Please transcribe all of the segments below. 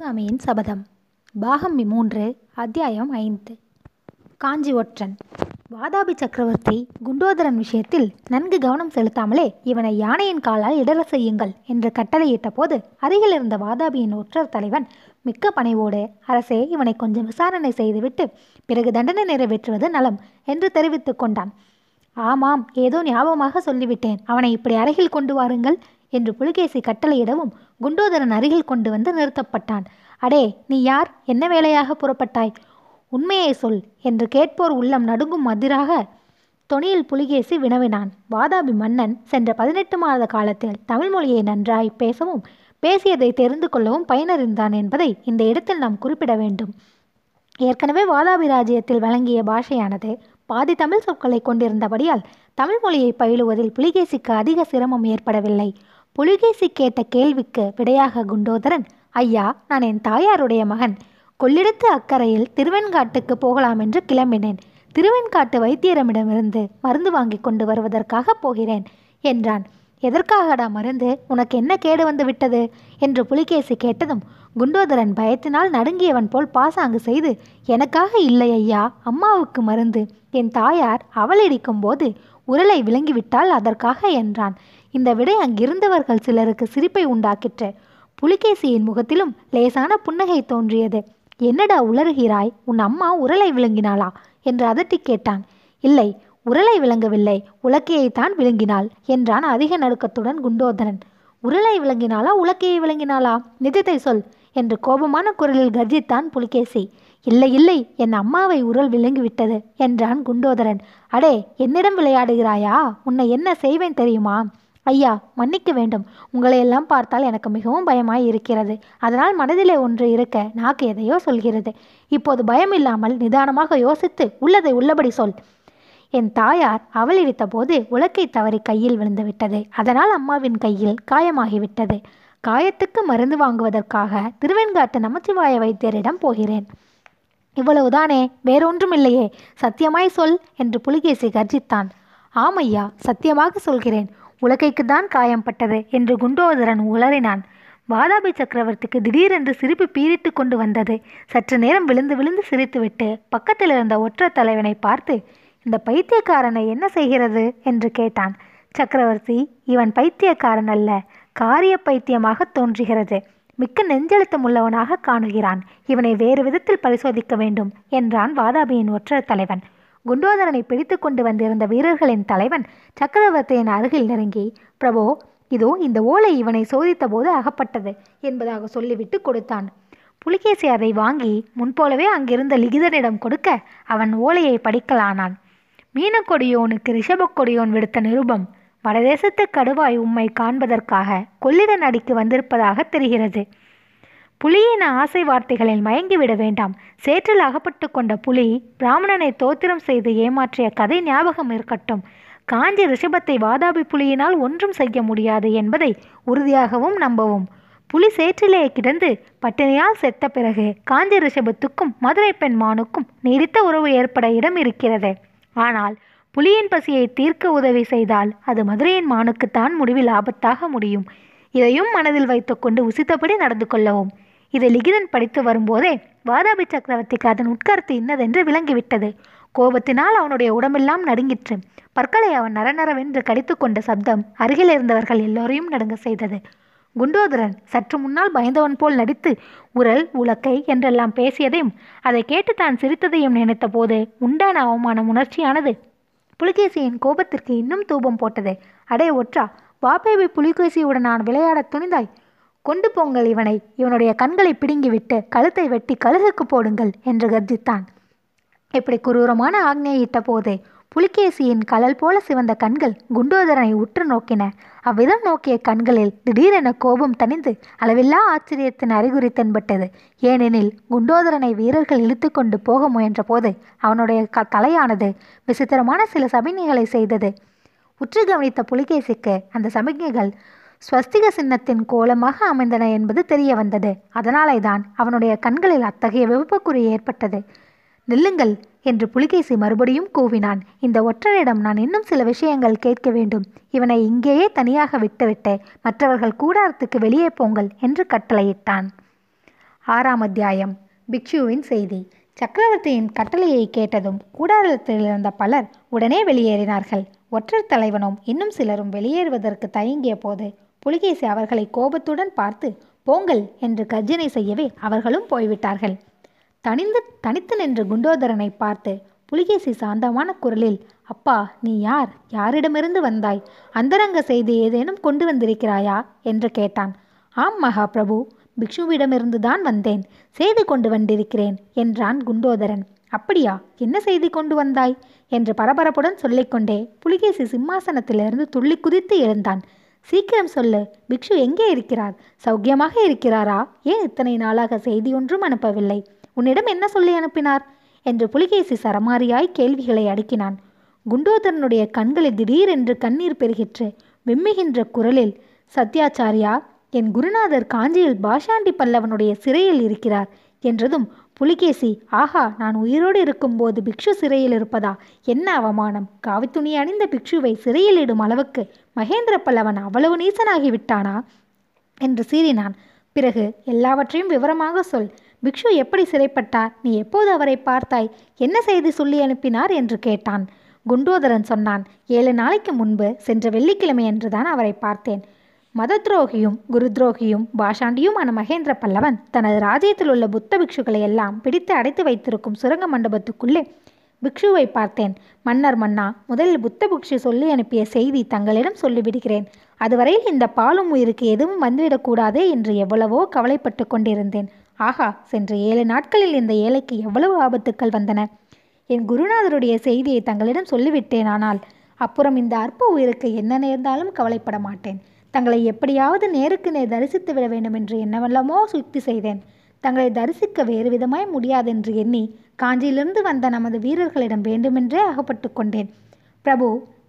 சிவகாமியின் சபதம். பாகம் மூன்று அத்தியாயம் ஐந்து. காஞ்சி ஒற்றன். வாதாபி சக்கரவர்த்தி குண்டோதரன் விஷயத்தில் நன்கு கவனம் செலுத்தாமலே இவனை யானையின் காலால் இடர செய்யுங்கள் என்று கட்டளையிட்ட போது அருகில் இருந்த வாதாபியின் ஒற்றர் தலைவன் மிக்க பணிவோடு அரசே இவனை கொஞ்சம் விசாரணை செய்துவிட்டு பிறகு தண்டனை நிறைவேற்றுவது நலம் என்று தெரிவித்துக் கொண்டான். ஆமாம் ஏதோ ஞாபகமாக சொல்லிவிட்டேன். அவனை இப்படி அருகில் கொண்டு வாருங்கள் என்று புலிகேசி கட்டளையிடவும் குண்டோதரன் அருகில் கொண்டு வந்து நிறுத்தப்பட்டான். அடே நீ யார்? என்ன வேலையாக புறப்பட்டாய்? உண்மையை சொல் என்று கேட்போர் உள்ளம் நடுங்கும் மதிராக தொனியில் புலிகேசி வினவினான். வாதாபி மன்னன் சென்ற பதினெட்டு மாத காலத்தில் தமிழ் மொழியை நன்றாய் பேசவும் பேசியதை தெரிந்து கொள்ளவும் பயனறிந்தான் என்பதை இந்த இடத்தில் நாம் குறிப்பிட வேண்டும். ஏற்கனவே வாதாபி ராஜ்யத்தில் வழங்கிய பாஷையானது பாதி தமிழ் சொற்களை கொண்டிருந்தபடியால் தமிழ் மொழியை பயிலுவதில் புலிகேசிக்கு அதிக சிரமம் ஏற்படவில்லை. புலிகேசி கேட்ட கேள்விக்கு விடையாக குண்டோதரன் ஐயா நான் என் தாயாருடைய மகன். கொள்ளிடத்து அக்கறையில் திருவெண்காட்டுக்கு போகலாம் என்று கிளம்பினேன். திருவெண்காட்டு வைத்தியரிடமிருந்து மருந்து வாங்கி கொண்டு வருவதற்காக போகிறேன் என்றான். எதற்காகடா மருந்து? உனக்கு என்ன கேடு வந்து விட்டது? என்று புலிகேசி கேட்டதும் குண்டோதரன் பயத்தினால் நடுங்கியவன் போல் பாசாங்கு செய்து எனக்காக இல்லை ஐயா அம்மாவுக்கு மருந்து. என் தாயார் அவளிடிக்கும் போது உரலை விளங்கிவிட்டால் அதற்காக என்றான். இந்த விடை அங்கிருந்தவர்கள் சிலருக்கு சிரிப்பை உண்டாக்கிற்று. புலிகேசியின் முகத்திலும் லேசான புன்னகை தோன்றியது. என்னடா உளறுகிறாய்? உன் அம்மா உரலை விழுங்கினாளா? என்று அதட்டி கேட்டான். இல்லை உரலை விளங்கவில்லை. உலக்கையைத்தான் விழுங்கினாள் என்றான் அதிக நடுக்கத்துடன் குண்டோதரன். உருளை விளங்கினாளா? உலக்கையை விளங்கினாளா? நிஜத்தை சொல் என்று கோபமான குரலில் கர்ஜித்தான் புலிகேசி. இல்லை இல்லை. என் அம்மாவை உரல் விளங்கிவிட்டது என்றான் குண்டோதரன். அடே என்னிடம் விளையாடுகிறாயா? உன்னை என்ன செய்வேன் தெரியுமா? ஐயா மன்னிக்க வேண்டும். உங்களையெல்லாம் பார்த்தால் எனக்கு மிகவும் பயமாய் இருக்கிறது. அதனால் மனதிலே ஒன்று இருக்க நாக்கு எதையோ சொல்கிறது. இப்போது பயம் இல்லாமல் நிதானமாக யோசித்து உள்ளதை உள்ளபடி சொல். என் தாயார் அவளிடித்த போது உலக்கை தவறி கையில் விழுந்து விட்டது. அதனால் அம்மாவின் கையில் காயமாகிவிட்டது காயத்துக்கு மருந்து வாங்குவதற்காக திருவெண்காட்டு நமச்சிவாய வைத்தியரிடம் போகிறேன். இவ்வளவுதானே வேறொன்றும் இல்லையே சத்தியமாய் சொல் என்று புலிகேசி கர்ஜித்தான். ஆமையா சத்தியமாக சொல்கிறேன். உலகைக்கு தான் காயம்பட்டது என்று குண்டோதரன் உளறினான். வாதாபி சக்கரவர்த்திக்கு திடீரென்று சிரிப்பு பீரிட்டு கொண்டு வந்தது. சற்று நேரம் விழுந்து விழுந்து சிரித்துவிட்டு பக்கத்தில் இருந்த ஒற்ற தலைவனை பார்த்து இந்த பைத்தியக்காரனை என்ன செய்கிறது? என்று கேட்டான். சக்கரவர்த்தி இவன் பைத்தியக்காரன் அல்ல. காரிய பைத்தியமாக தோன்றுகிறது. மிக்க நெஞ்செழுத்தம் உள்ளவனாக காணுகிறான். இவனை வேறு விதத்தில் பரிசோதிக்க வேண்டும் என்றான் வாதாபியின் ஒற்ற தலைவன். குண்டோதரனை பிடித்து கொண்டு வந்திருந்த வீரர்களின் தலைவன் சக்கரவர்த்தியின் அருகில் நெருங்கி பிரபோ இதோ இந்த ஓலை இவனை சோதித்த போது அகப்பட்டது என்பதாக சொல்லிவிட்டு கொடுத்தான். புலிகேசி அதை வாங்கி முன்போலவே அங்கிருந்த லிகிதனிடம் கொடுக்க அவன் ஓலையை படிக்கலானான். மீனக்கொடியோனுக்கு ரிஷபக்கொடியோன் விடுத்த நிருபம் வடதேசத்து கடுவாய் உம்மை காண்பதற்காக கொள்ளிட நடிக்கு வந்திருப்பதாக தெரிகிறது. புலியின் ஆசை வார்த்தைகளில் மயங்கிவிட வேண்டாம். சேற்றில் அகப்பட்டு கொண்ட புலி பிராமணனை தோத்திரம் செய்து ஏமாற்றிய கதை ஞாபகம் இருக்கட்டும். காஞ்சி ரிஷபத்தை வாதாபி புலியினால் ஒன்றும் செய்ய முடியாது என்பதை உறுதியாகவும் நம்பவும். புலி சேற்றிலே கிடந்து பட்டினியால் செத்த பிறகு காஞ்சி ரிஷபத்துக்கும் மதுரை பெண்மானுக்கும் நீடித்த உறவு ஏற்பட இடம் இருக்கிறது. ஆனால் புலியின் பசியை தீர்க்க உதவி செய்தால் அது மதுரையின் மானுக்குத்தான் முடிவில் ஆபத்தாக முடியும். இதையும் மனதில் வைத்துக்கொண்டு உசித்தபடி நடந்து கொள்ளவும். இதை லிகிதன் படித்து வரும்போதே வாதாபி சக்கரவர்த்திக்கு அதன் உட்கருத்து இன்னதென்று விளங்கிவிட்டது. கோபத்தினால் அவனுடைய உடம்பெல்லாம் நடுங்கிற்று. பற்களை அவன் நரநரவென்று கடித்து கொண்ட சப்தம் அருகில் இருந்தவர்கள் எல்லோரையும் நடுங்க செய்தது. குண்டோதரன் சற்று முன்னால் பயந்தவன் போல் நடித்து உரல் உலக்கை என்றெல்லாம் பேசியதையும் அதை கேட்டு தான் சிரித்ததையும் நினைத்த போது உண்டான அவமானம் உணர்ச்சியானது. புலிகேசியின் கோபத்திற்கு இன்னும் தூபம் போட்டது. அடே ஒற்றா வாபேபி புலிகேசியுடன் நான் விளையாடத் துணிந்தாய். கொண்டு போங்கள் இவனை. இவனுடைய கண்களை பிடுங்கிவிட்டு கழுத்தை வெட்டி கழுகுக்கு போடுங்கள் என்று கர்ஜித்தான். இப்படி குரூரமான ஆக்ஞையிட்ட போது புலிகேசியின் கலல் போல சிவந்த கண்கள் குண்டோதரனை உற்று நோக்கின. அவ்விதம் நோக்கிய கண்களில் திடீரென கோபம் தணிந்து அளவில்லா ஆச்சரியத்தின் அறிகுறி தென்பட்டது. ஏனெனில் குண்டோதரனை வீரர்கள் இழுத்து கொண்டு போக முயன்ற போது அவனுடைய க தலையானது விசித்திரமான சில சமிக்ஞைகளை செய்தது. உற்று கவனித்த புலிகேசிக்கு அந்த சமிக்ஞைகள் ஸ்வஸ்திக சின்னத்தின் கோலமாக அமைந்தன என்பது தெரிய வந்தது அதனாலே தான் அவனுடைய கண்களில் அத்தகைய விபப்புக்குறி ஏற்பட்டது. நில்லுங்கள் என்று புலிகேசி மறுபடியும் கூவினான். இந்த ஒற்றனிடம் நான் இன்னும் சில விஷயங்கள் கேட்க வேண்டும். இவனை இங்கேயே தனியாக விட்டுவிட்டு மற்றவர்கள் கூடாரத்துக்கு வெளியே போங்கள் என்று கட்டளையிட்டான். ஆறாம் அத்தியாயம். பிக்ஷுவின் செய்தி. சக்கரவர்த்தியின் கட்டளையை கேட்டதும் கூடாரத்தில் இருந்த பலர் உடனே வெளியேறினார்கள். ஒற்றர் தலைவனும் இன்னும் சிலரும் வெளியேறுவதற்கு தயங்கிய போது புலிகேசி அவர்களை கோபத்துடன் பார்த்து போங்கள் என்று கர்ஜனை செய்யவே அவர்களும் போய்விட்டார்கள். தனிந்து தனித்து நின்ற குண்டோதரனை பார்த்து புலிகேசி சாந்தமான குரலில் அப்பா நீ யார்? யாரிடமிருந்து வந்தாய்? அந்தரங்க செய்தி ஏதேனும் கொண்டு வந்திருக்கிறாயா? என்று கேட்டான். ஆம் மகா பிரபு பிக்ஷுவிடமிருந்து தான் வந்தேன். செய்தி கொண்டு வந்திருக்கிறேன் என்றான் குண்டோதரன். அப்படியா? என்ன செய்தி கொண்டு வந்தாய்? என்று பரபரப்புடன் சொல்லிக்கொண்டே புலிகேசி சிம்மாசனத்திலிருந்து துள்ளி குதித்து எழுந்தான். சீக்கிரம் சொல்லு. பிக்ஷு எங்கே இருக்கிறார்? சௌக்கியமாக இருக்கிறாரா? ஏன் இத்தனை நாளாக செய்தி ஒன்றும் அனுப்பவில்லை? உன்னிடம் என்ன சொல்லி அனுப்பினார்? என்று புலிகேசி சரமாரியாய் கேள்விகளை அடுக்கினான். குண்டோதரனுடைய கண்களில் திடீரென்று கண்ணீர் பெருகிற்று. விம்முகின்ற குரலில் சத்யாச்சாரியா என் குருநாதர் காஞ்சியில் பாஷாண்டி பல்லவனுடைய சிறையில் இருக்கிறார் என்றதும் புலிகேசி ஆஹா நான் உயிரோடு இருக்கும்போது பிக்ஷு சிறையில் இருப்பதா? என்ன அவமானம்? காவித்துணி அணிந்த பிக்ஷுவை சிறையில் இடும் அளவுக்கு மகேந்திர பல்லவன் அவ்வளவு நீசனாகி விட்டானா? என்று சீறினான். பிறகு எல்லாவற்றையும் விவரமாக சொல். பிக்ஷு எப்படி சிறைப்பட்டார்? நீ எப்போது அவரை பார்த்தாய்? என்ன செய்தி சொல்லி அனுப்பினார்? என்று கேட்டான். குண்டோதரன் சொன்னான் ஏழு நாளைக்கு முன்பு சென்ற வெள்ளிக்கிழமை என்றுதான் அவரை பார்த்தேன். மத துரோகியும் குரு துரோகியும் பாஷாண்டியுமான மகேந்திர பல்லவன் தனது ராஜ்யத்தில் உள்ள புத்த பிக்ஷுக்களை எல்லாம் பிடித்து அடைத்து வைத்திருக்கும் சுரங்க மண்டபத்துக்குள்ளே பிக்ஷுவை பார்த்தேன். மன்னர் மன்னா முதலில் புத்த பிக்ஷு சொல்லி அனுப்பிய செய்தி தங்களிடம் சொல்லிவிடுகிறேன். அதுவரையில் இந்த பாலும் உயிருக்கு எதுவும் வந்துவிடக்கூடாதே என்று எவ்வளவோ கவலைப்பட்டு கொண்டிருந்தேன். ஆகா சென்ற ஏழு நாட்களில் இந்த ஏழைக்கு எவ்வளவு ஆபத்துக்கள் வந்தன. என் குருநாதருடைய செய்தியை தங்களிடம் சொல்லிவிட்டேன் ஆனால் அப்புறம் இந்த அற்ப உயிருக்கு என்ன நேர்ந்தாலும் கவலைப்பட மாட்டேன் தங்களை எப்படியாவது நேருக்கு நேர் தரிசித்து விட வேண்டும் என்று என்னவெல்லாமோ சுத்தி செய்தேன். தங்களை தரிசிக்க வேறு விதமாய் முடியாதென்று எண்ணி காஞ்சியிலிருந்து வந்த நமது வீரர்களிடம் வேண்டுமென்றே அகப்பட்டு கொண்டேன். பிரபு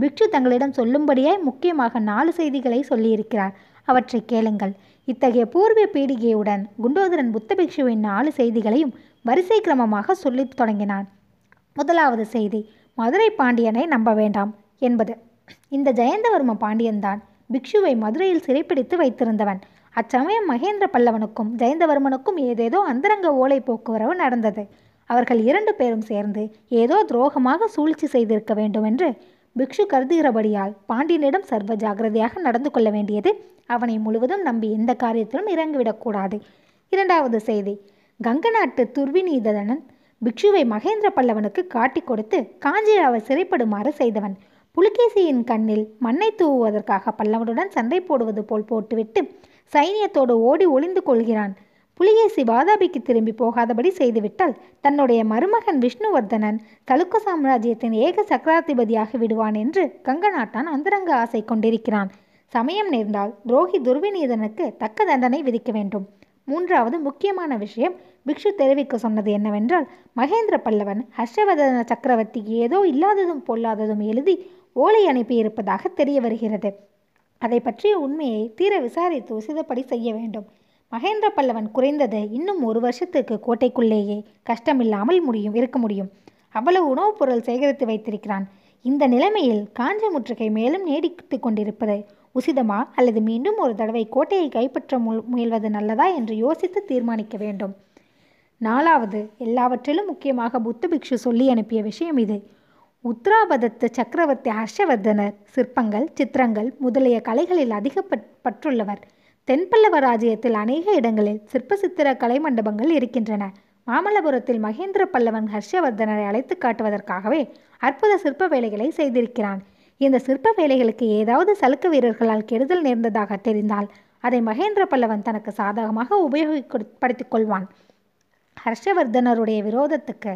பிக்ஷு தங்களிடம் சொல்லும்படியாய் முக்கியமாக நாலு செய்திகளை சொல்லியிருக்கிறார். அவற்றை கேளுங்கள். இத்தகைய பூர்வ பீடிகையுடன் குண்டோதரன் புத்த பிக்ஷுவின் நாலு செய்திகளையும் வரிசை கிரமமாக சொல்லித் தொடங்கினான். முதலாவது செய்தி மதுரை பாண்டியனை நம்ப வேண்டாம் என்பது. இந்த ஜெயந்தவர்ம பாண்டியன்தான். பிக்ஷுவை மதுரையில் சிறைப்பிடித்து வைத்திருந்தவன். அச்சமயம் மகேந்திர பல்லவனுக்கும் ஜெயந்தவர்மனுக்கும் ஏதேதோ அந்தரங்க ஓலை போக்குவரவு நடந்தது. அவர்கள் இரண்டு பேரும் சேர்ந்து ஏதோ துரோகமாக சூழ்ச்சி செய்திருக்க வேண்டும் என்று பிக்ஷு கருதுகிறபடியால் பாண்டியனிடம் சர்வ ஜாகிரதையாக நடந்து கொள்ள வேண்டியது அவனை முழுவதும் நம்பி எந்த காரியத்திலும் இறங்கிவிடக்கூடாது இரண்டாவது செய்தி. கங்க நாட்டு துர்விநீதனன் பிக்ஷுவை மகேந்திர பல்லவனுக்கு காட்டிக் கொடுத்து காஞ்சியில் அவர் சிறைப்படுமாறு செய்தவன். புலிகேசியின் கண்ணில் மண்ணை தூவுவதற்காக பல்லவனுடன் சண்டை போடுவது போல் போட்டுவிட்டு சைனியத்தோடு ஓடி ஒளிந்து கொள்கிறான். புலிகேசி வாதாபிக்கு திரும்பி போகாதபடி செய்துவிட்டால் தன்னுடைய மருமகன் விஷ்ணுவர்தனன் தலுக்க சாம்ராஜ்யத்தின் ஏக சக்கராதிபதியாக விடுவான் என்று கங்கநாட்டான் அந்தரங்க ஆசை கொண்டிருக்கிறான். சமயம் நேர்ந்தால் துரோகி துர்விநீதனுக்கு தக்க தண்டனை விதிக்க வேண்டும். மூன்றாவது முக்கியமான விஷயம் பிக்ஷு தெரிவிக்க சொன்னது என்னவென்றால் மகேந்திர பல்லவன் ஹர்ஷவர்தன சக்கரவர்த்திக்கு ஏதோ இல்லாததும் பொல்லாததும் எழுதி ஓலை அனுப்பியிருப்பதாக தெரிய வருகிறது. அதை பற்றிய உண்மையை தீர விசாரித்து உசிதப்படி செய்ய வேண்டும். மகேந்திர பல்லவன் குறைந்தது இன்னும் ஒரு வருஷத்துக்கு கோட்டைக்குள்ளேயே கஷ்டமில்லாமல் முடியும் இருக்க முடியும். அவ்வளவு உணவுப் பொருள் சேகரித்து வைத்திருக்கிறான். இந்த நிலைமையில் காஞ்சி முற்றுகை மேலும் நீடித்து கொண்டிருப்பது உசிதமா அல்லது மீண்டும் ஒரு தடவை கோட்டையை கைப்பற்ற மு- முயல்வது நல்லதா என்று யோசித்து தீர்மானிக்க வேண்டும். நாலாவது எல்லாவற்றிலும் முக்கியமாக புத்த பிக்ஷு சொல்லி அனுப்பிய விஷயம் இது. உத்ராபதத்து சக்கரவர்த்தி ஹர்ஷவர்தனர் சிற்பங்கள் சித்திரங்கள் முதலிய கலைகளில் அதிக பற்றுள்ளவர். தென்பல்லவ ராஜ்யத்தில் அநேக இடங்களில் சிற்ப சித்திர கலை மண்டபங்கள் இருக்கின்றன. மாமல்லபுரத்தில் மகேந்திர பல்லவன் ஹர்ஷவர்தனரை அழைத்து காட்டுவதற்காகவே அற்புத சிற்ப வேலைகளை செய்திருக்கிறான். இந்த சிற்ப வேலைகளுக்கு ஏதாவது சலுக்க வீரர்களால் கெடுதல் நேர்ந்ததாக தெரிந்தால் அதை மகேந்திர பல்லவன் தனக்கு சாதகமாக உபயோகப்படுத்திக் கொள்வான். ஹர்ஷவர்தனருடைய விரோதத்துக்கு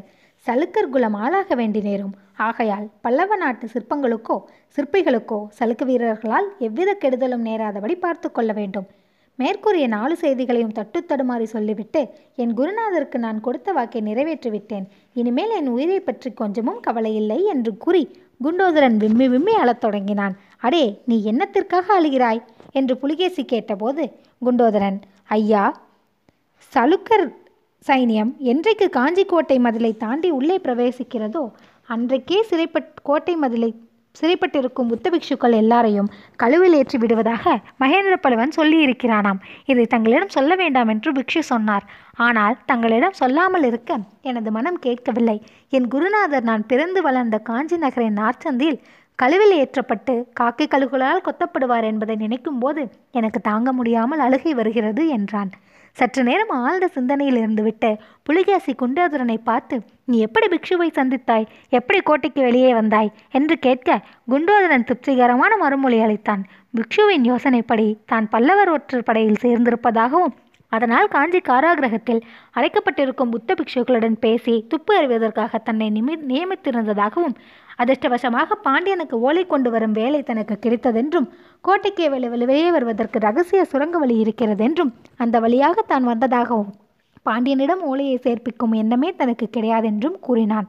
சலுக்கர் குலம் ஆளாக வேண்டி நேரும். ஆகையால் பல்லவ நாட்டு சிற்பங்களுக்கோ சிற்பிகளுக்கோ சலுக்கு வீரர்களால் எவ்வித கெடுதலும் நேராதபடி பார்த்து கொள்ள வேண்டும். மேற்கூறிய நாலு செய்திகளையும் தட்டு தடுமாறி சொல்லிவிட்டு என் குருநாதருக்கு நான் கொடுத்த வாக்கை நிறைவேற்றிவிட்டேன். இனிமேல் என் உயிரை பற்றி கொஞ்சமும் கவலை இல்லை என்று கூறி குண்டோதரன் விம்மி விம்மி அழத் தொடங்கினான். அடே நீ என்னத்திற்காக அழுகிறாய்? என்று புலிகேசி கேட்டபோது குண்டோதரன் ஐயா சலுக்கர் சைனியம் என்றைக்கு காஞ்சி கோட்டை மதிலை தாண்டி உள்ளே பிரவேசிக்கிறதோ அன்றைக்கே சிறைப்பட் கோட்டை மதிலை சிறைப்பட்டிருக்கும் புத்த பிக்ஷுக்கள் எல்லாரையும் கழுவில் ஏற்றி விடுவதாக மகேந்திர பலவன் சொல்லியிருக்கிறானாம். இதை தங்களிடம் சொல்ல வேண்டாம் என்று பிக்ஷு சொன்னார். ஆனால் தங்களிடம் சொல்லாமல் இருக்க எனது மனம் கேட்கவில்லை. என் குருநாதர் நான் பிறந்து வளர்ந்த காஞ்சி நகரின் நார்ச்சந்தில் கழுவில் ஏற்றப்பட்டு காக்கை கழுகுகளால் கொத்தப்படுவார் என்பதை நினைக்கும் போது எனக்கு தாங்க முடியாமல் அழுகை வருகிறது என்றான். சற்று நேரம் ஆழ்ந்த சிந்தனையில் இருந்துவிட்டு புலிகேசி குண்டோதரனை பார்த்து நீ எப்படி பிக்ஷுவை சந்தித்தாய்? எப்படி கோட்டைக்கு வெளியே வந்தாய்? என்று கேட்க குண்டோதரன் திருப்திகரமான மறுமொழி அளித்தான். பிக்ஷுவின் யோசனைப்படி தான் பல்லவர் ஒற்றர் படையில் சேர்ந்திருப்பதாகவும் அதனால் காஞ்சி காராகிரகத்தில் அழைக்கப்பட்டிருக்கும் புத்த பிக்ஷுக்களுடன் பேசி துப்பு அறிவதற்காக தன்னை நிமி நியமித்திருந்ததாகவும் அதிர்ஷ்டவசமாக பாண்டியனுக்கு ஓலை கொண்டு வரும் வேலை தனக்கு கிடைத்ததென்றும் கோட்டைக்கே வெளியே வருவதற்கு ரகசிய சுரங்க வழி இருக்கிறதென்றும் அந்த வழியாக தான் வந்ததாகவும் பாண்டியனிடம் ஓலையை சேர்ப்பிக்கும் எண்ணமே தனக்கு கிடையாதென்றும் கூறினான்.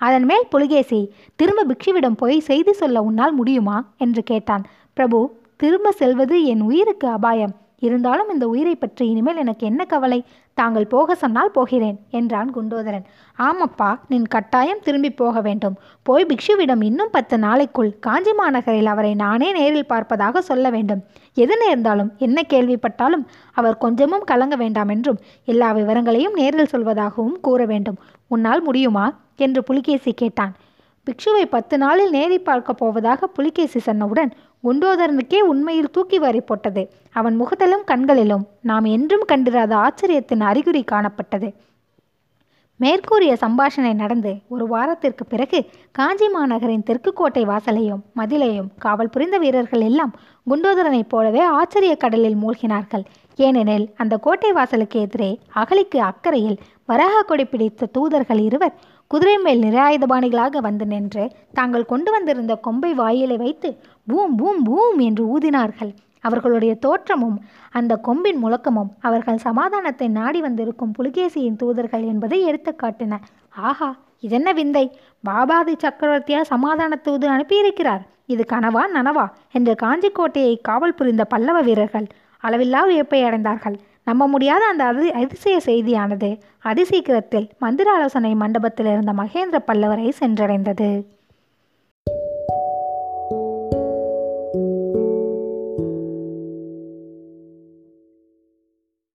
அதன் மேல் புலிகேசி திரும்ப பிக்ஷுவிடம் போய் செய்தி சொல்ல உன்னால் முடியுமா? என்று கேட்டான். பிரபு திரும்ப செல்வது என் உயிருக்கு அபாயம். இருந்தாலும் இந்த உயிரை பற்றி இனிமேல் எனக்கு என்ன கவலை? தாங்கள் போக சொன்னால் போகிறேன் என்றான் குண்டோதரன். ஆமப்பா நின் கட்டாயம் திரும்பி போக வேண்டும். போய் பிக்ஷுவிடம் இன்னும் பத்து நாளைக்குள் காஞ்சி மாநகரில் அவரை நானே நேரில் பார்ப்பதாக சொல்ல வேண்டும். எது நேர்ந்தாலும் என்ன கேள்விப்பட்டாலும் அவர் கொஞ்சமும் கலங்க வேண்டாம் என்றும் எல்லா விவரங்களையும் நேரில் சொல்வதாகவும் கூற வேண்டும். உன்னால் முடியுமா? என்று புலிகேசி கேட்டான். பிக்ஷுவை பத்து நாளில் நேரில் பார்க்க போவதாக புலிகேசி சொன்னவுடன் குண்டோதரனுக்கே உண்மையில் தூக்கி வாரி போட்டது. அவன் முகத்திலும் கண்களிலும் நாம் என்றும் கண்டிராத ஆச்சரியத்தின் அறிகுறி காணப்பட்டது. மேற்கூறிய சம்பாஷணை நடந்து ஒரு வாரத்திற்கு பிறகு காஞ்சி மாநகரின் தெற்கு கோட்டை வாசலையும் மதிலையும் காவல் புரிந்த வீரர்கள் எல்லாம் குண்டோதரனைப் போலவே ஆச்சரிய கடலில் மூழ்கினார்கள். ஏனெனில் அந்த கோட்டை வாசலுக்கு எதிரே அகலிக்கு அக்கறையில் வராக கொடி பிடித்த தூதர்கள் இருவர் குதிரை மேல் நிராயுதபாணிகளாக வந்து நின்று தாங்கள் கொண்டு வந்திருந்த கொம்பை வாயிலை வைத்து பூம் பூம் பூம் என்று ஊதினார்கள். அவர்களுடைய தோற்றமும் அந்த கொம்பின் முழக்கமும் அவர்கள் சமாதானத்தை நாடி வந்திருக்கும் புலிகேசியின் தூதர்கள் என்பதை எடுத்து காட்டின. ஆஹா இதென்ன விந்தை? பாபாதி சக்கரவர்த்தியா சமாதான தூது அனுப்பியிருக்கிறார். இது கனவா நனவா என்று காஞ்சிக்கோட்டையை காவல் புரிந்த பல்லவ வீரர்கள் அளவில்லா வியப்பை அடைந்தார்கள். நம்ப முடியாத அந்த அதி அதிசய செய்தியானது அதிசீக்கிரத்தில் மந்திர ஆலோசனை மண்டபத்தில் இருந்த மகேந்திர பல்லவரை சென்றடைந்தது.